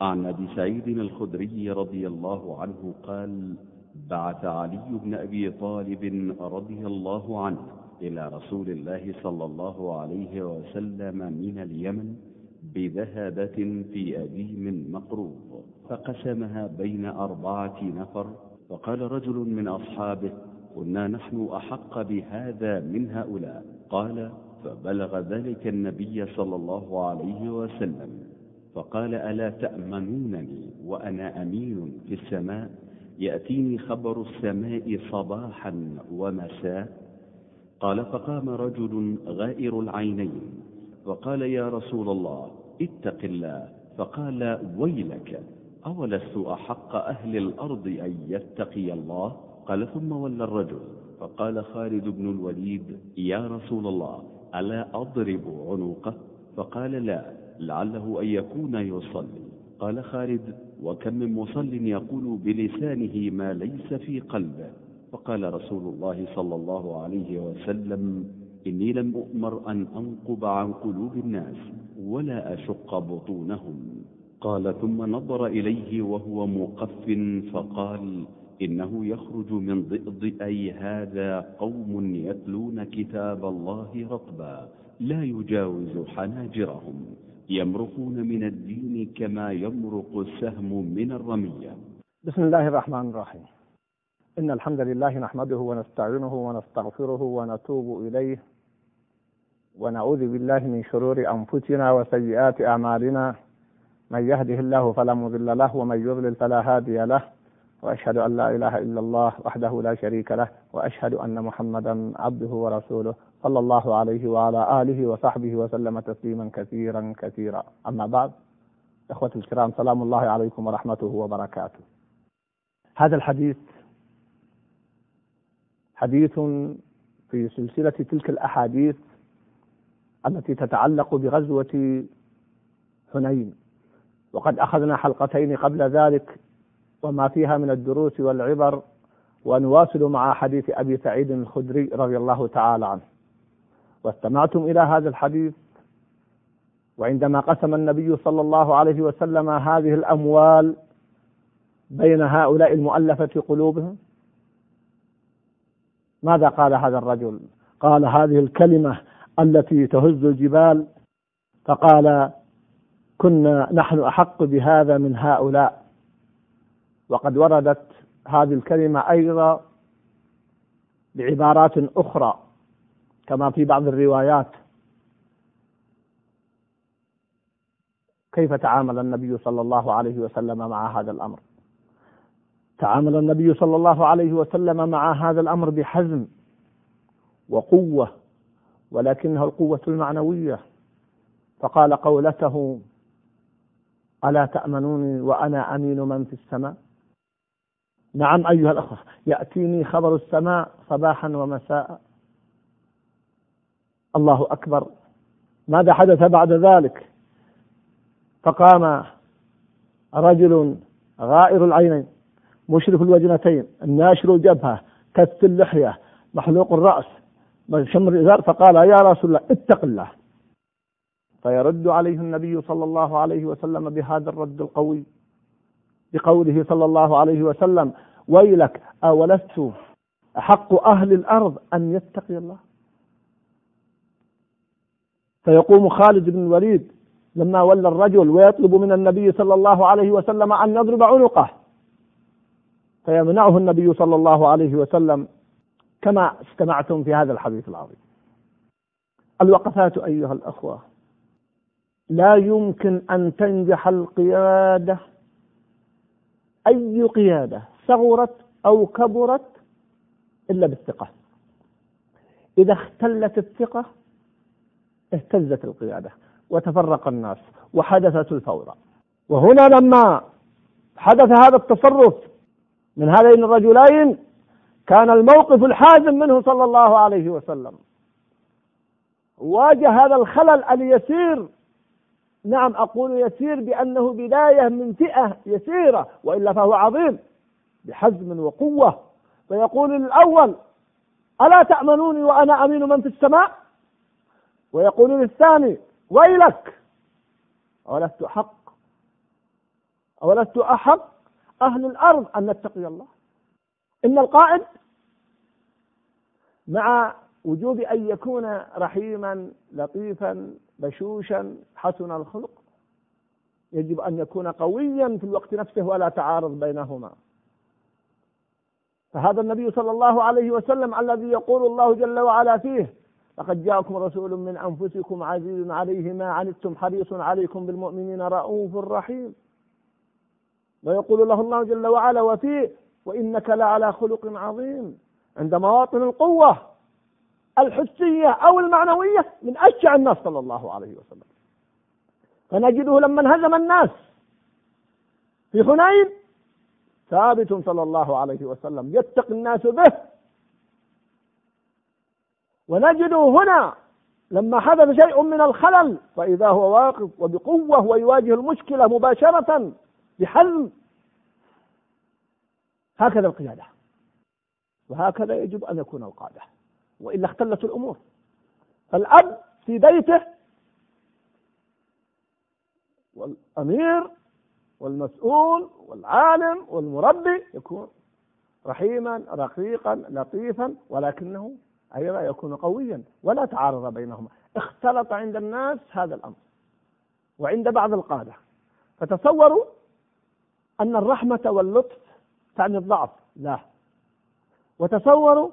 عن أبي سعيد الخدري رضي الله عنه قال بعث علي بن أبي طالب رضي الله عنه إلى رسول الله صلى الله عليه وسلم من اليمن بذهبة في أديم مقروض فقسمها بين أربعة نفر فقال رجل من أصحابه كنا نحن أحق بهذا من هؤلاء. قال فبلغ ذلك النبي صلى الله عليه وسلم. فقال ألا تأمنونني وأنا أمين في السماء؟ يأتيني خبر السماء صباحا ومساء. قال فقام رجل غائر العينين فقال يا رسول الله اتق الله. فقال ويلك أولست أحق أهل الأرض أن يتقي الله؟ قال ثم ولى الرجل. فقال خالد بن الوليد يا رسول الله ألا أضرب عنقه؟ فقال لا. لعله أن يكون يصلي. قال خالد وكم من مصل يقول بلسانه ما ليس في قلبه. فقال رسول الله صلى الله عليه وسلم إني لم أؤمر أن أنقب عن قلوب الناس ولا أشق بطونهم. قال ثم نظر إليه وهو مقف فقال إنه يخرج من ضئضئي هذا قوم يتلون كتاب الله رطبا لا يجاوز حناجرهم. يمرقون من الدين كما يمرق السهم من الرمية. بسم الله الرحمن الرحيم. إن الحمد لله نحمده ونستعينه ونستغفره ونتوب إليه. ونعوذ بالله من شرور أنفسنا وسيئات أعمالنا. من يهده الله فلا مضل له ومن يضلل فلا هادي له. وأشهد أن لا إله إلا الله وحده لا شريك له وأشهد أن محمدا عبده ورسوله صلى الله عليه وعلى آله وصحبه وسلم تسليما كثيرا كثيرا. أما بعد إخوة الكرام سلام الله عليكم ورحمته وبركاته. هذا الحديث حديث في سلسلة تلك الأحاديث التي تتعلق بغزوة حنين. وقد أخذنا حلقتين قبل ذلك وما فيها من الدروس والعبر ونواصل مع حديث أبي سعيد الخدري رضي الله تعالى عنه. واستمعتم إلى هذا الحديث وعندما قسم النبي صلى الله عليه وسلم هذه الأموال بين هؤلاء المؤلفة قلوبهم؟ ماذا قال هذا الرجل؟ قال هذه الكلمة التي تهز الجبال فقال كنا نحن أحق بهذا من هؤلاء. وقد وردت هذه الكلمة أيضا بعبارات أخرى كما في بعض الروايات. كيف تعامل النبي صلى الله عليه وسلم مع هذا الأمر؟ تعامل النبي صلى الله عليه وسلم مع هذا الأمر بحزم وقوة ولكنها القوة المعنوية. فقال قولته ألا تأمنوني وأنا أمين من في السماء؟ نعم أيها الأخوة يأتيني خبر السماء صباحا ومساء. الله أكبر. ماذا حدث بعد ذلك؟ فقام رجل غائر العينين مشرف الوجنتين الناشر الجبهة كث اللحية محلوق الرأس شمر الإزار فقال يا رسول الله اتق الله. فيرد عليه النبي صلى الله عليه وسلم بهذا الرد القوي. بقوله صلى الله عليه وسلم ويلك أولست أحق أهل الأرض أن يتقي الله؟ فيقوم خالد بن الوليد لما ولى الرجل ويطلب من النبي صلى الله عليه وسلم أن يضرب عنقه فيمنعه النبي صلى الله عليه وسلم كما استمعتم في هذا الحديث العظيم. الوقفات أيها الأخوة لا يمكن أن تنجح القيادة أي قيادة صغرت أو كبرت إلا بالثقة. إذا اختلت الثقة اهتزت القيادة وتفرق الناس وحدثت الفوضى وهنا لما حدث هذا التصرف من هذين الرجلين كان الموقف الحازم منه صلى الله عليه وسلم. واجه هذا الخلل اليسير نعم أقول يسير بأنه بداية من فئة يسيرة وإلا فهو عظيم بحزم وقوة. فيقول الأول ألا تأمنوني وأنا أمين من في السماء؟ ويقول للثاني ويلك ولست حق أولست أحق أهل الأرض أن نتقي الله؟ إن القائد مع وجوب أن يكون رحيما لطيفا بشوشا حسن الخلق. يجب أن يكون قويا في الوقت نفسه ولا تعارض بينهما. فهذا النبي صلى الله عليه وسلم الذي يقول الله جل وعلا فيه لقد جاءكم رسول من أنفسكم عزيز عليه ما عنتم حريص عليكم بالمؤمنين رؤوف رحيم. ويقول له الله جل وعلا وفيه وإنك لعلى خلق عظيم. عند مواطن القوة الحسية أو المعنوية من أشجع الناس صلى الله عليه وسلم. فنجده لما انهزم الناس. في حنين ثابت صلى الله عليه وسلم يتقي الناس به. ونجده هنا لما حدث شيء من الخلل فإذا هو واقف وبقوة ويواجه المشكلة مباشرة بحزم هكذا القيادة. وهكذا يجب أن يكون القادة. وإلا اختلت الأمور. الأب في بيته والأمير والمسؤول والعالم والمربي يكون رحيما رقيقا لطيفا ولكنه أيضا يكون قويا ولا تعارض بينهما. اختلط عند الناس هذا الأمر وعند بعض القادة. فتصوروا أن الرحمة واللطف تعني الضعف. لا. وتصوروا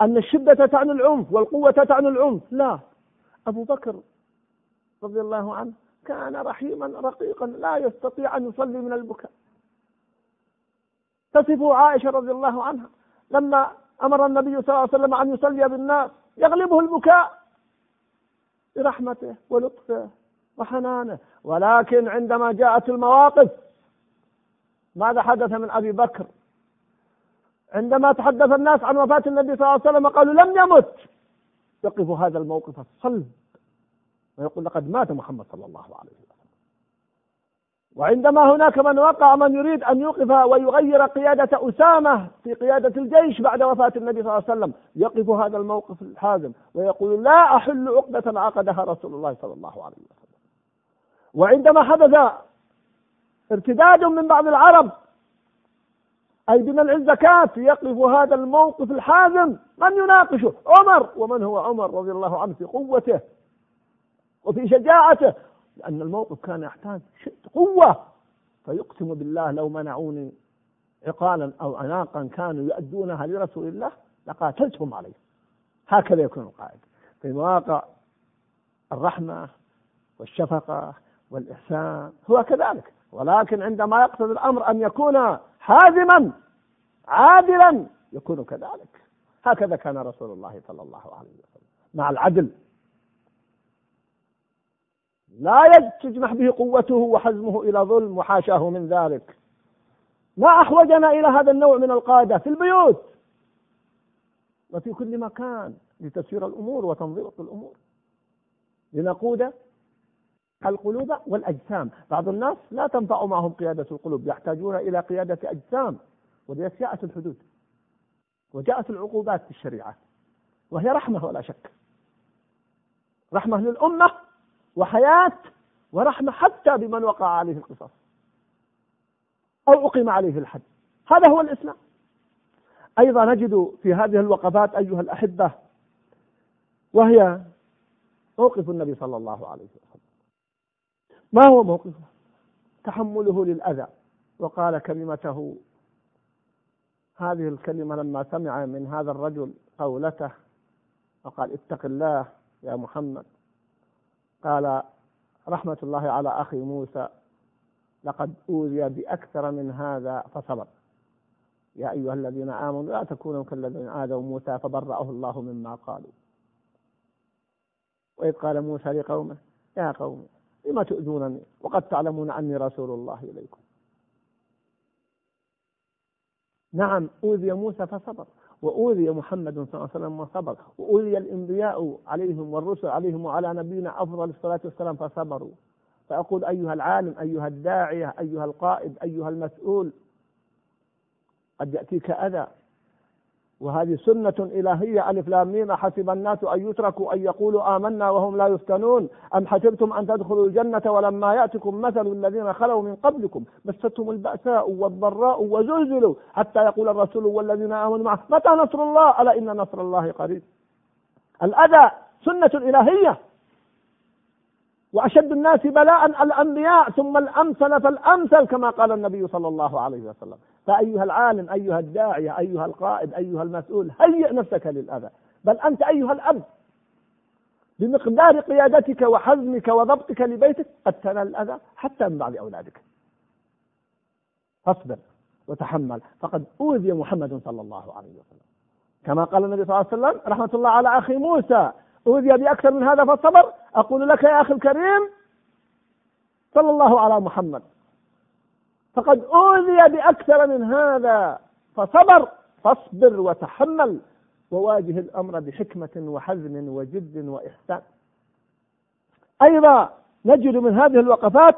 أن الشدة تعني العنف والقوة تعني العنف. لا. أبو بكر رضي الله عنه كان رحيما رقيقا لا يستطيع أن يصلي من البكاء. تصفه عائشة رضي الله عنها لما أمر النبي صلى الله عليه وسلم أن يصلي بالناس يغلبه البكاء برحمته ولطفه وحنانه. ولكن عندما جاءت المواقف ماذا حدث من أبي بكر؟ عندما تحدث الناس عن وفاة النبي صلى الله عليه وسلم قالوا لم يمت. يقف هذا الموقف الصلب ويقول لقد مات محمد صلى الله عليه وسلم. وعندما هناك من وقع من يريد أن يوقف ويغير قيادة أسامة في قيادة الجيش بعد وفاة النبي صلى الله عليه وسلم يقف هذا الموقف الحازم ويقول لا أحل عقدة عقدها رسول الله صلى الله عليه وسلم. وعندما حدث ارتداد من بعض العرب أي بمنع الزكاة يقف هذا الموقف الحازم؟ من يناقشه؟ عمر. ومن هو عمر رضي الله عنه في قوته وفي شجاعته؟ لأن الموقف كان يحتاج قوة. فيقسم بالله لو منعوني عقالا أو أناقا كانوا يؤدونها لرسول الله لقاتلتهم عليه. هكذا يكون القائد في مواقع الرحمة والشفقة والإحسان هو كذلك. ولكن عندما يقصد الأمر أن يكون حازما عادلا يكون كذلك. هكذا كان رسول الله صلى الله عليه وسلم. مع العدل. لا تجمح به قوته وحزمه إلى ظلم وحاشاه من ذلك. ما أحوجنا إلى هذا النوع من القادة في البيوت. وفي كل مكان لتسير الأمور وتنضبط الأمور. لنقود القلوب والأجسام. بعض الناس لا تنفع معهم قيادة القلوب يحتاجون إلى قيادة أجسام ولذلك جاءت الحدود وجاءت العقوبات في الشريعة وهي رحمة ولا شك. رحمة للأمة وحياة ورحمة حتى بمن وقع عليه القصاص أو أقيم عليه الحد. هذا هو الإسلام. أيضا نجد في هذه الوقفات أيها الأحبة وهي موقف النبي صلى الله عليه وسلم. ما هو موقفه؟ تحمله للأذى. وقال كلمته. هذه الكلمة لما سمع من هذا الرجل قولته وقال اتق الله يا محمد. قال رحمة الله على أخي موسى لقد أوذي بأكثر من هذا فصبر. يا أيها الذين آمنوا لا تكونوا كالذين آذوا موسى فبرأه الله مما قالوا. وإذ قال موسى لقومه يا قوم لما تؤذونني وقد تعلمون أني رسول الله إليكم. نعم أوذي موسى فصبر وأوذي محمد صلى الله عليه وسلم وصبر وأوذي الأنبياء عليهم والرسل عليهم وعلى نبينا أفضل الصلاة والسلام فصبروا. فأقول أيها العالم أيها الداعية أيها القائد أيها المسؤول قد يأتيك أذى. وهذه سنة إلهية ألف لام ميم حسب الناس أن يتركوا أن يقولوا آمنا وهم لا يفتنون. أم حسبتم أن تدخلوا الجنة ولما يأتكم مثل الذين خلوا من قبلكم؟ مستهم البأساء والضراء وزلزلوا حتى يقول الرسول والذين آمنوا معه متى نصر الله؟ ألا إن نصر الله قريب. الأذى سنة إلهية. وأشد الناس بلاء الأنبياء ثم الأمثل فالأمثل كما قال النبي صلى الله عليه وسلم. فأيها العالم أيها الداعية أيها القائد أيها المسؤول هيئ نفسك للأذى بل أنت أيها الأب. بمقدار قيادتك وحزمك وضبطك لبيتك قد تنال الأذى حتى من بعض أولادك. فاصبر وتحمل. فقد أوذي محمد صلى الله عليه وسلم. كما قال النبي صلى الله عليه وسلم رحمة الله على أخي موسى أوذي بأكثر من هذا فالصبر أقول لك يا أخي الكريم صلى الله على محمد. فقد أوذي بأكثر من هذا. فصبر فاصبر وتحمل وواجه الأمر بحكمة وحزم وجد وإحسان. أيضا نجد من هذه الوقفات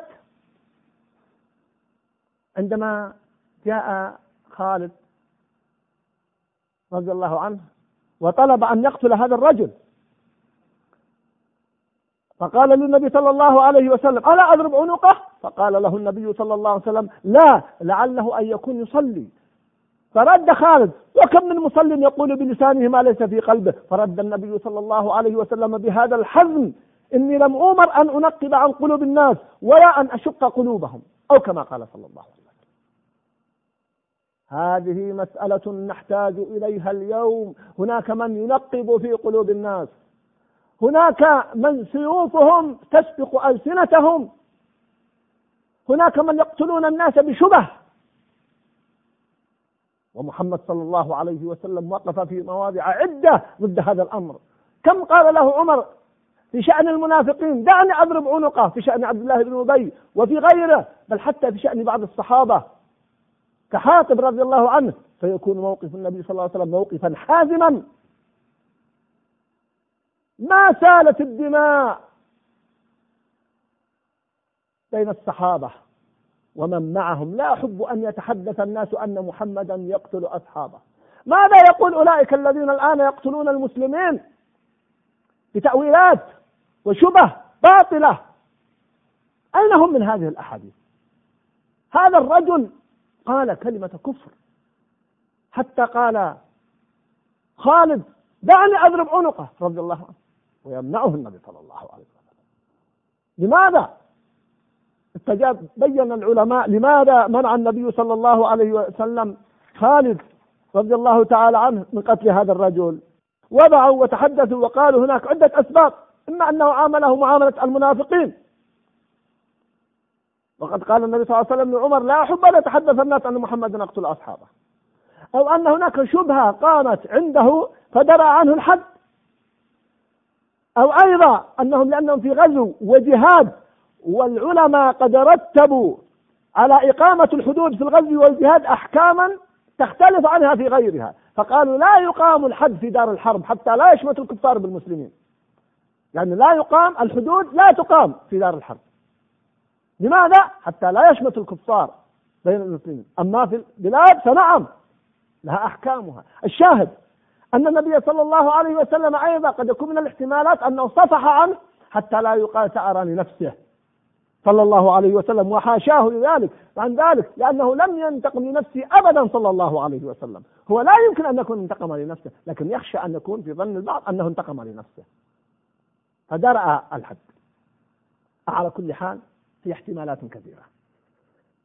عندما جاء خالد رضي الله عنه وطلب أن يقتل هذا الرجل. فقال للنبي صلى الله عليه وسلم ألا أضرب عنقه؟ فقال له النبي صلى الله عليه وسلم لا لعله أن يكون يصلي. فرد خالد وكم من مصل يقول بلسانه ما ليس في قلبه؟ فرد النبي صلى الله عليه وسلم بهذا الحزم إني لم أؤمر أن أنقب عن قلوب الناس ولا أن أشق قلوبهم. أو كما قال صلى الله عليه وسلم. هذه مسألة نحتاج إليها اليوم. هناك من ينقب في قلوب الناس. هناك من سيوفهم تسبق ألسنتهم. هناك من يقتلون الناس بشبه. ومحمد صلى الله عليه وسلم وقف في مواضع عدة ضد هذا الأمر. كم قال له عمر في شأن المنافقين؟ دعني أضرب عنقه في شأن عبد الله بن أبي وفي غيره بل حتى في شأن بعض الصحابة. كحاطب رضي الله عنه فيكون موقف النبي صلى الله عليه وسلم موقفا حازما. ما سالت الدماء بين الصحابة ومن معهم. لا أحب أن يتحدث الناس أن محمدا يقتل أصحابه. ماذا يقول أولئك الذين الآن يقتلون المسلمين؟ بتأويلات وشبه باطلة. أين هم من هذه الأحاديث؟ هذا الرجل قال كلمة كفر. حتى قال خالد دعني أضرب عنقه. رضي الله عنه. ويمنعه النبي صلى الله عليه وسلم. لماذا؟ استجاب بين العلماء لماذا منع النبي صلى الله عليه وسلم خالد رضي الله تعالى عنه من قتل هذا الرجل؟ وضعوا وتحدثوا وقالوا هناك عدة أسباب إما أنه عامله معاملة المنافقين. وقد قال النبي صلى الله عليه وسلم لعمر لا أحب أن يتحدث الناس أن محمدا يقتل أصحابه. أو أن هناك شبهة قامت عنده فدرى عنه الحد. أو أيضا أنهم لأنهم في غزو وجهاد والعلماء قد رتبوا على إقامة الحدود في الغزو والجهاد أحكاما تختلف عنها في غيرها فقالوا لا يقام الحد في دار الحرب حتى لا يشمت الكفار بالمسلمين. يعني لا يقام الحدود لا تقام في دار الحرب. لماذا؟ حتى لا يشمت الكفار بين المسلمين. أما في البلاد فنعم لها أحكامها. الشاهد أن النبي صلى الله عليه وسلم أيضا قد يكون من الاحتمالات أنه صفح عنه حتى لا يقال سأرى لنفسه صلى الله عليه وسلم وحاشاه لذلك عن ذلك لأنه لم ينتقم لنفسه أبدا صلى الله عليه وسلم. هو لا يمكن أن يكون انتقم لنفسه لكن يخشى أن يكون في ظن البعض أنه انتقم لنفسه. فدرأ الحد. على كل حال في احتمالات كثيرة.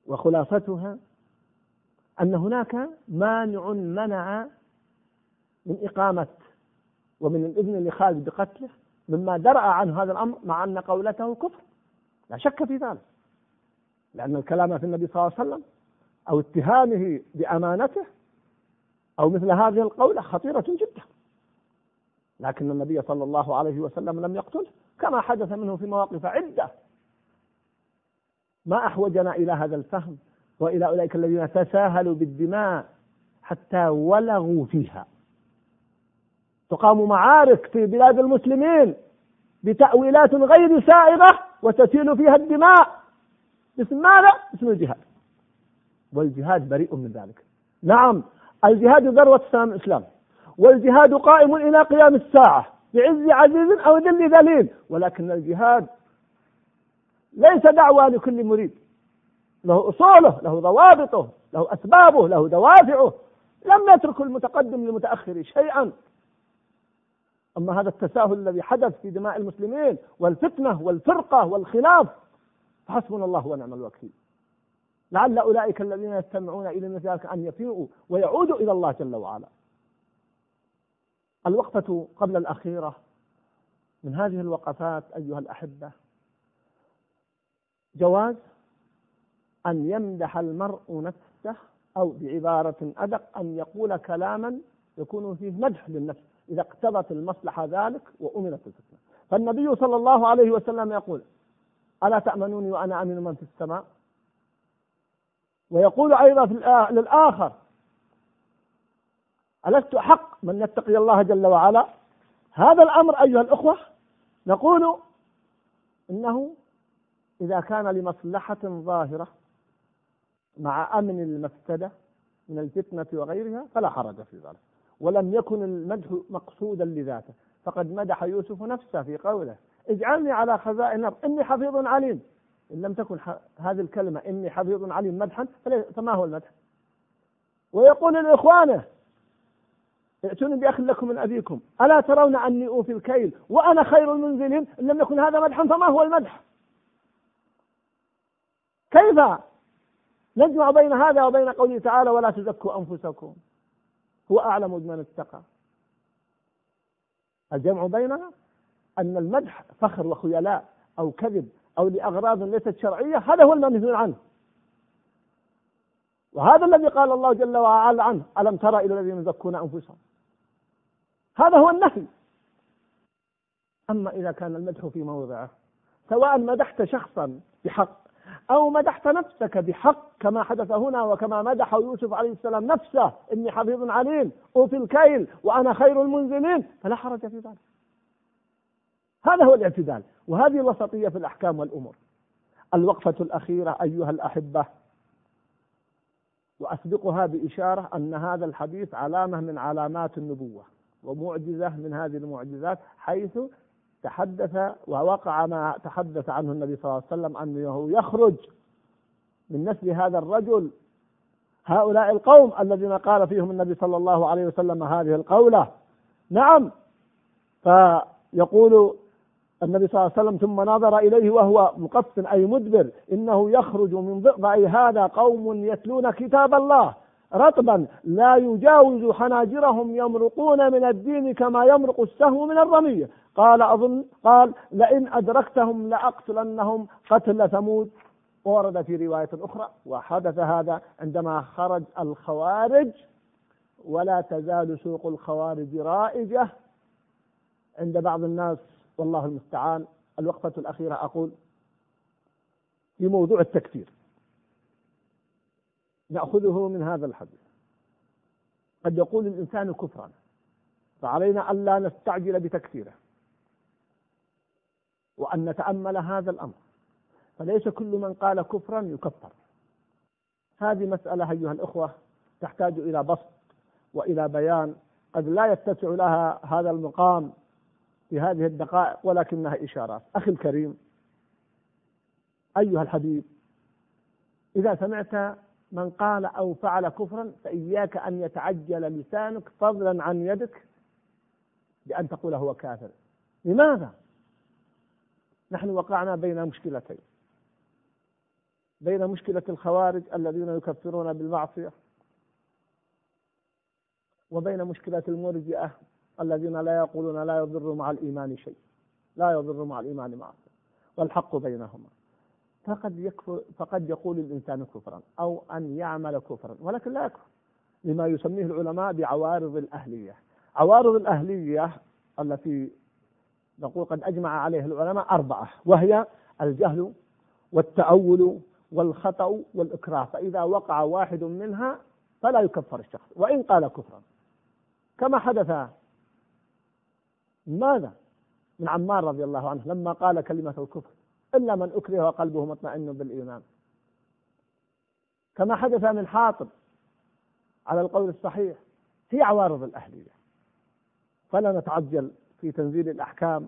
وخلاصتها أن هناك مانع منع من إقامة ومن الإذن لخالد بقتله مما درأ عنه هذا الأمر مع أن قولته كفر. لا شك في ذلك. لأن الكلام في النبي صلى الله عليه وسلم أو اتهامه بأمانته أو مثل هذه القولة خطيرة جدا. لكن النبي صلى الله عليه وسلم لم يقتله. كما حدث منه في مواقف عدة. ما أحوجنا إلى هذا الفهم وإلى أولئك الذين تساهلوا بالدماء حتى ولغوا فيها. تقام معارك في بلاد المسلمين بتأويلات غير سائغة وتسيل فيها الدماء. باسم ماذا؟ باسم الجهاد. والجهاد بريء من ذلك. نعم الجهاد ذروة سلام الإسلام والجهاد قائم إلى قيام الساعة بعز عزيز أو ذل ذليل ولكن الجهاد ليس دعوة لكل مريد. له أصوله له ضوابطه له أسبابه له دوافعه. لم يترك المتقدم للمتأخر شيئا. أما هذا التساهل الذي حدث في دماء المسلمين والفتنة والفرقة والخلاف فحسبنا الله ونعم الوكيل. لعل أولئك الذين يستمعون إلى مثل ذلك أن يفيئوا ويعودوا إلى الله جل وعلا. الوقفة قبل الأخيرة من هذه الوقفات أيها الأحبة جواز أن يمدح المرء نفسه أو بعبارة أدق أن يقول كلاما يكون فيه مدح للنفس. إذا اقتضت المصلحة ذلك وأمنت الفتنة. فالنبي صلى الله عليه وسلم يقول ألا تأمنوني وأنا أمن من في السماء؟ ويقول أيضا في للآخر ألست حق من يتقي الله جل وعلا؟ هذا الأمر أيها الأخوة نقول إنه إذا كان لمصلحة ظاهرة مع أمن المفسدة من الفتنة وغيرها فلا حرج في ذلك. ولم يكن المدح مقصودا لذاته. فقد مدح يوسف نفسه في قوله اجعلني على خزائن الأرض إني حفيظ عليم. إن لم تكن هذه الكلمة إني حفيظ عليم مدحا فما هو المدح؟ ويقول لإخوانه ائتوني بأخ لكم من أبيكم ألا ترون أني أوفي الكيل وأنا خير المنزلين؟ إن لم يكن هذا مدحا فما هو المدح؟ كيف نجمع بين هذا وبين قوله تعالى ولا تزكوا أنفسكم؟ هو أعلم بمن اتقى. الجمع بينها أن المدح فخر وخيلاء أو كذب أو لأغراض ليست شرعية هذا هو المنهي عنه. وهذا الذي قال الله جل وعلا عنه ألم ترى إلى الذين يزكون أنفسهم؟ هذا هو النهي. أما إذا كان المدح في موضعه سواء مدحت شخصا بحق أو مدحت نفسك بحق كما حدث هنا وكما مدح يوسف عليه السلام نفسه. إني حفيظ عليم أوفي الكيل وأنا خير المنزلين. فلا حرج في ذلك. هذا هو الاعتدال. وهذه الوسطية في الأحكام والأمور. الوقفة الأخيرة أيها الأحبة وأسبقها بإشارة أن هذا الحديث علامة من علامات النبوة ومعجزة من هذه المعجزات حيث تحدث ووقع ما تحدث عنه النبي صلى الله عليه وسلم أنه يخرج من نسل هذا الرجل هؤلاء القوم الذين قال فيهم النبي صلى الله عليه وسلم هذه القولة. نعم. فيقول النبي صلى الله عليه وسلم ثم نظر إليه وهو مقف أي مدبر إنه يخرج من ضئضأ هذا قوم يتلون كتاب الله. رطبا لا يجاوز حناجرهم يمرقون من الدين كما يمرق السهم من الرمية قال أظن قال لئن أدركتهم لأقتلنهم قتل ثمود. ورد في رواية أخرى وحدث هذا عندما خرج الخوارج ولا تزال سوق الخوارج رائجة عند بعض الناس. والله المستعان. الوقفة الأخيرة أقول في موضوع التكفير. نأخذه من هذا الحديث. قد يقول الإنسان كفرا فعلينا ألا نستعجل بتكفيره. وأن نتأمل هذا الأمر. فليس كل من قال كفرا يكفر. هذه مسألة أيها الأخوة تحتاج إلى بسط وإلى بيان. قد لا يتسع لها هذا المقام في هذه الدقائق ولكنها إشارات. أخي الكريم أيها الحبيب إذا سمعت من قال أو فعل كفرا فإياك أن يتعجل لسانك فضلا عن يدك بأن تقول هو كافر. لماذا؟ نحن وقعنا بين مشكلتين. بين مشكلة الخوارج الذين يكفرون بالمعصية وبين مشكلة المرجئة الذين لا يقولون لا يضر مع الإيمان شيء لا يضر مع الإيمان معصية والحق بينهما. فقد يكفر فقد يقول الإنسان كفرا أو أن يعمل كفرا ولكن لا يكفر. لما يسميه العلماء بعوارض الأهلية. عوارض الأهلية التي نقول قد أجمع عليها العلماء أربعة وهي الجهل والتأول والخطأ والإكراه. فإذا وقع واحد منها فلا يكفر الشخص وإن قال كفرا. كما حدث ماذا؟ من عمار رضي الله عنه لما قال كلمة الكفر. إلا من أكره وقلبه مطمئن بالإيمان. كما حدث من حاطب على القول الصحيح في عوارض الأهلية. فلا نتعجل في تنزيل الأحكام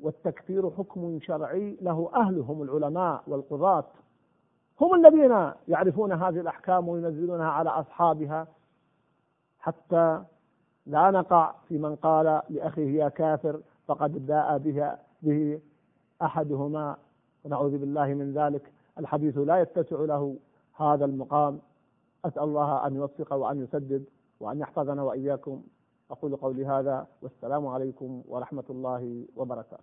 والتكفير حكم شرعي له أهلهم العلماء والقضاة. هم الذين يعرفون هذه الأحكام وينزلونها على أصحابها. حتى لا نقع في من قال لأخيه يا كافر فقد باء بها به أحدهما ونعوذ بالله من ذلك. الحديث لا يتسع له هذا المقام. أسأل الله أن يوفق وأن يسدد وأن يحفظنا وإياكم. أقول قولي هذا والسلام عليكم ورحمة الله وبركاته.